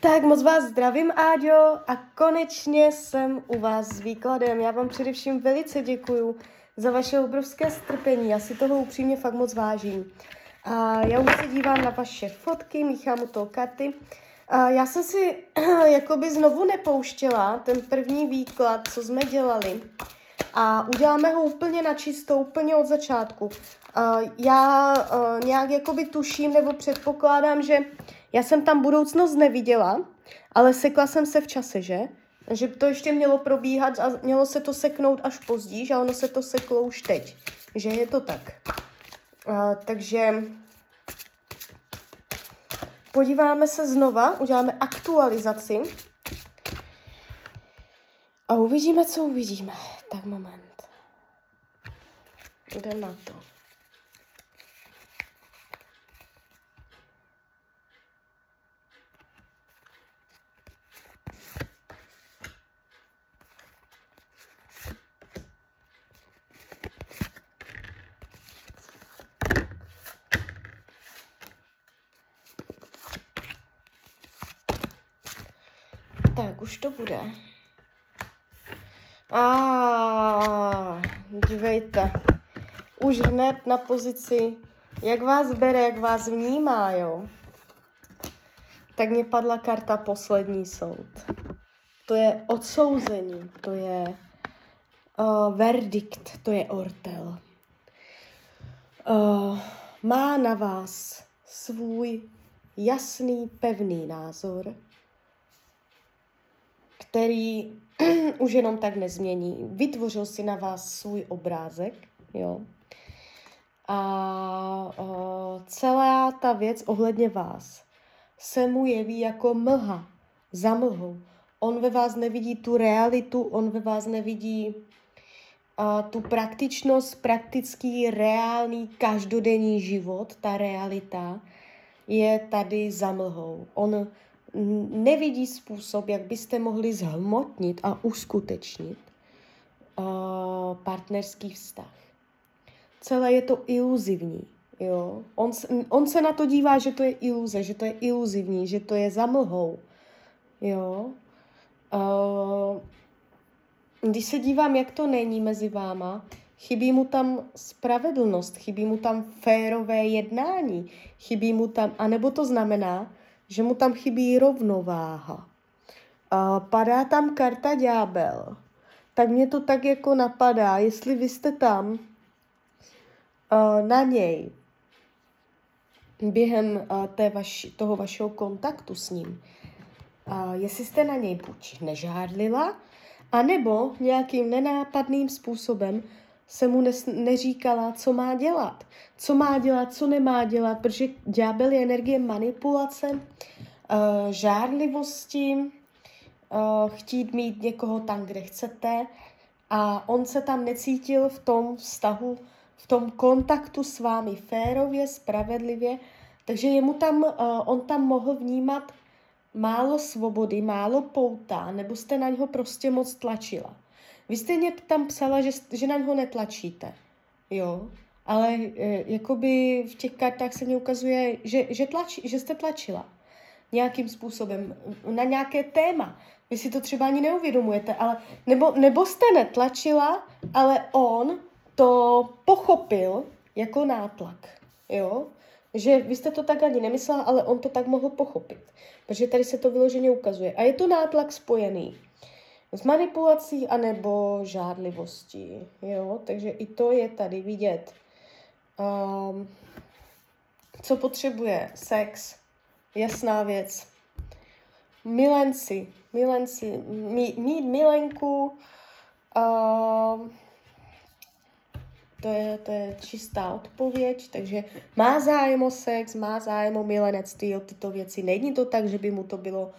Tak moc vás zdravím, Áďo, a konečně jsem u vás s výkladem. Já vám především velice děkuju za vaše obrovské strpení. Já si toho upřímně fakt moc vážím. A já už se dívám na vaše fotky, míchám u toho karty. A já jsem si jakoby znovu nepouštěla ten první výklad, co jsme dělali. A uděláme ho úplně na čisto, úplně od začátku. A já uh, nějak jakoby tuším nebo předpokládám, že já jsem tam budoucnost neviděla, ale sekla jsem se v čase, že? Že to ještě mělo probíhat a mělo se to seknout až později, že ono se to seklo už teď. Že je to tak. Uh, takže podíváme se znova, uděláme aktualizaci a uvidíme, co uvidíme. Tak moment. Jdem na to. Tak, už to bude. A dívejte, už hned na pozici, jak vás bere, jak vás vnímá, jo. Tak mě padla karta poslední soud. To je odsouzení, to je uh, verdikt, to je ortel. Uh, má na vás svůj jasný, pevný názor, který už jenom tak nezmění. Vytvořil si na vás svůj obrázek, jo. A o, celá ta věc ohledně vás se mu jeví jako mlha, za mlhou. On ve vás nevidí tu realitu, on ve vás nevidí a, tu praktičnost, praktický, reálný, každodenní život, ta realita je tady za mlhou. On nevidí způsob, jak byste mohli zhmotnit a uskutečnit uh, partnerský vztah. Celé je to iluzivní. Jo? On, on se na to dívá, že to je iluze, že to je iluzivní, že to je zamlhou. Jo? Uh, když se dívám, jak to není mezi váma, chybí mu tam spravedlnost, chybí mu tam férové jednání, chybí mu tam, anebo to znamená, že mu tam chybí rovnováha. A padá tam karta ďábel. Tak mě to tak jako napadá, jestli vy jste tam na něj během té vaši, toho vašeho kontaktu s ním, jestli jste na něj buď nežádlila, anebo nějakým nenápadným způsobem se mu nes, neříkala, co má dělat. Co má dělat, co nemá dělat, protože ďábel je energie manipulace, uh, žárlivosti, uh, chtít mít někoho tam, kde chcete a on se tam necítil v tom vztahu, v tom kontaktu s vámi férově, spravedlivě, takže jemu tam, uh, on tam mohl vnímat málo svobody, málo pouta, nebo jste na něho prostě moc tlačila. Vy jste mě tam psala, že, že na něho netlačíte, jo, ale e, jakoby v těch kartách se mi ukazuje, že, že, tlačí, že jste tlačila nějakým způsobem na nějaké téma. Vy si to třeba ani neuvědomujete, ale nebo, nebo jste netlačila, ale on to pochopil jako nátlak, jo? Že vy jste to tak ani nemyslela, ale on to tak mohl pochopit. Protože tady se to vyloženě ukazuje. A je to nátlak spojený s manipulací anebo žádlivostí. Jo? Takže i to je tady vidět. Um, co potřebuje? Sex. Jasná věc. Milenci. Milenci. Mít, milenku. Um, to je, to je čistá odpověď, takže má zájem o sex, má zájem o milenectví, o tyto věci. Není to tak, že by mu to bylo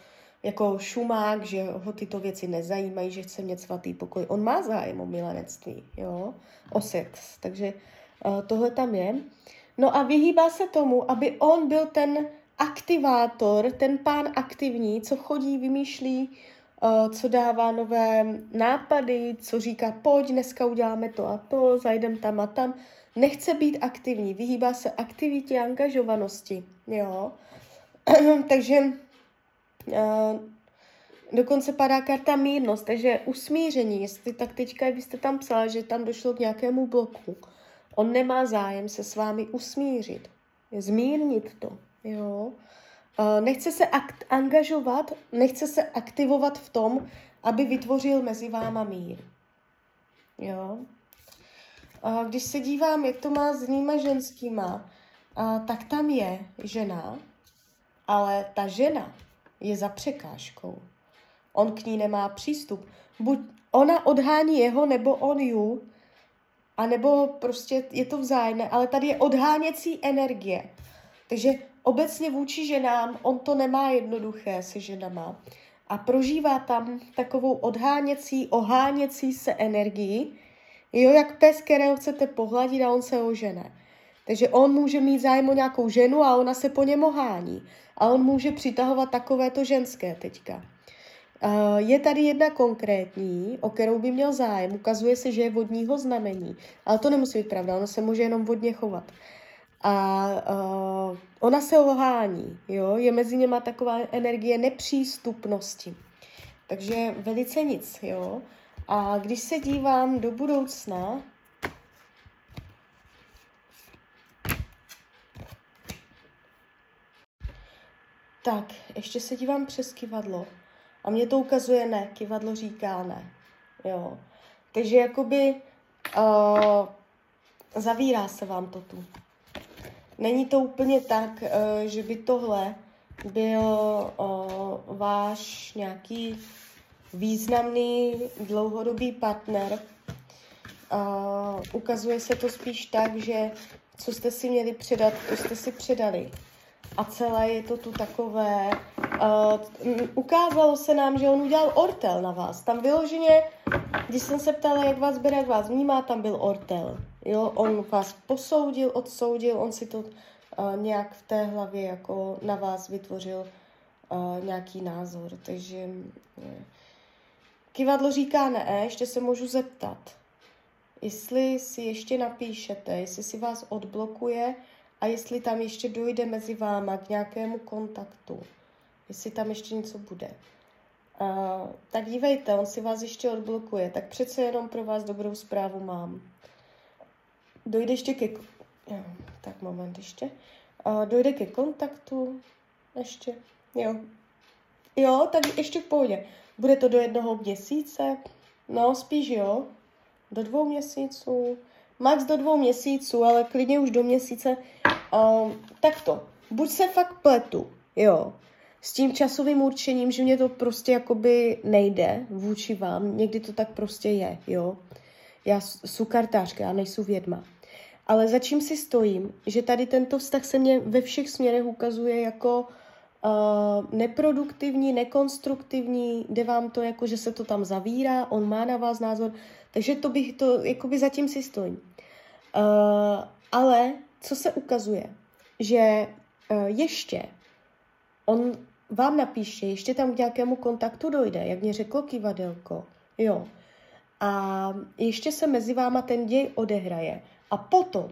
jako šumák, že ho tyto věci nezajímají, že chce mít svatý pokoj. On má zájem o milenectví, jo, o sex, takže uh, tohle tam je. No a vyhýbá se tomu, aby on byl ten aktivátor, ten pán aktivní, co chodí, vymýšlí, uh, co dává nové nápady, co říká, pojď, dneska uděláme to a to, zajdem tam a tam. Nechce být aktivní, vyhýbá se aktivitě angažovanosti, jo. Takže dokonce padá karta mírnost, takže usmíření, jestli tak teďka byste tam psala, že tam došlo k nějakému bloku. On nemá zájem se s vámi usmířit, zmírnit to, jo. Uh, nechce se akt- angažovat, nechce se aktivovat v tom, aby vytvořil mezi váma mír. Jo. A když se dívám, jak to má s nýma ženskýma, a, tak tam je žena, ale ta žena je za překážkou. On k ní nemá přístup. Buď ona odhání jeho, nebo on ju, a nebo prostě je to vzájemné, ale tady je odháněcí energie. Takže obecně vůči ženám on to nemá jednoduché se ženama a prožívá tam takovou odháněcí, oháněcí se energii, jo, jak pes, kterého chcete pohladit a on se ožene. Takže on může mít zájem o nějakou ženu a ona se po něm ohání. A on může přitahovat takovéto ženské teďka. Je tady jedna konkrétní, o kterou by měl zájem. Ukazuje se, že je vodního znamení. Ale to nemusí být pravda, ona se může jenom vodně chovat. A uh, ona se ohání, jo, je mezi něma taková energie nepřístupnosti. Takže velice nic, jo. A když se dívám do budoucna, tak, ještě se dívám přes kivadlo. A mě to ukazuje ne, kivadlo říká ne. Jo. Takže jakoby uh, zavírá se vám to tu. Není to úplně tak, uh, že by tohle byl uh, váš nějaký významný dlouhodobý partner. Uh, ukazuje se to spíš tak, že co jste si měli předat, to jste si předali. A celé je to tu takové... Uh, ukázalo se nám, že on udělal ortel na vás. Tam vyloženě, když jsem se ptala, jak vás bere, jak vás vnímá, tam byl ortel. Jo, on vás posoudil, odsoudil, on si to uh, nějak v té hlavě jako na vás vytvořil uh, nějaký názor. Takže uh, Kivadlo říká ne, ještě se můžu zeptat. Jestli si ještě napíšete, jestli si vás odblokuje a jestli tam ještě dojde mezi váma k nějakému kontaktu. Jestli tam ještě něco bude. Uh, tak dívejte, on si vás ještě odblokuje, tak přece jenom pro vás dobrou zprávu mám. Dojde ještě ke... Jo, tak moment ještě. Uh, dojde ke kontaktu. Ještě. Jo. Jo, tak ještě v pohodě. Bude to do jednoho měsíce? No, spíš jo. Do dvou měsíců. Max do dvou měsíců, ale klidně už do měsíce. Um, tak to. Buď se fakt pletu, jo. S tím časovým určením, že mě to prostě jakoby nejde vůči vám. Někdy to tak prostě je, jo. Já jsem kartářka, já nejsem vědma. Ale za čím si stojím, že tady tento vztah se mě ve všech směrech ukazuje jako uh, neproduktivní, nekonstruktivní, jde vám to jako, že se to tam zavírá, on má na vás názor, takže to bych to, jakoby zatím si stojím. Uh, ale co se ukazuje, že uh, ještě on vám napíše, ještě tam k nějakému kontaktu dojde, jak mě řeklo kivadelko, jo. A ještě se mezi váma ten děj odehraje. A potom,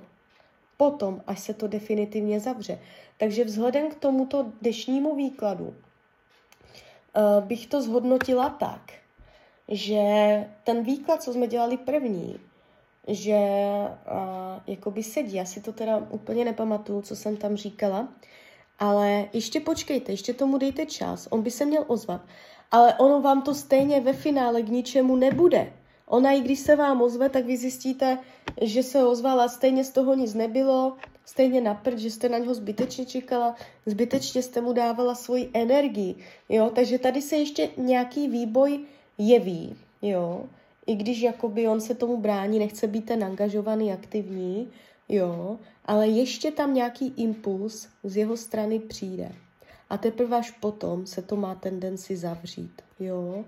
potom, až se to definitivně zavře. Takže vzhledem k tomuto dnešnímu výkladu uh, bych to zhodnotila tak, že ten výklad, co jsme dělali první, že uh, jakoby sedí, já si to teda úplně nepamatuju, co jsem tam říkala, ale ještě počkejte, ještě tomu dejte čas, on by se měl ozvat, ale ono vám to stejně ve finále k ničemu nebude. Ona, i když se vám ozve, tak vy zjistíte, že se ozvala, stejně z toho nic nebylo, stejně na prd, že jste na něho zbytečně čekala, zbytečně jste mu dávala svoji energii, jo, takže tady se ještě nějaký výboj jeví, jo, i když jakoby on se tomu brání, nechce být ten angažovaný, aktivní, jo, ale ještě tam nějaký impuls z jeho strany přijde. A teprve až potom se to má tendenci zavřít, jo.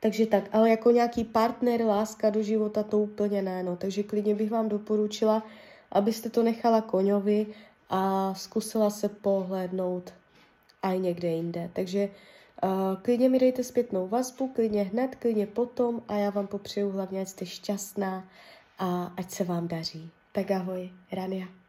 Takže tak, ale jako nějaký partner, láska do života, to úplně ne, no. Takže klidně bych vám doporučila, abyste to nechala koňovi a zkusila se pohlédnout i někde jinde. Takže klidně mi dejte zpětnou vazbu, klidně hned, klidně potom a já vám popřeju hlavně, ať jste šťastná a ať se vám daří. Tak ahoj, Rania.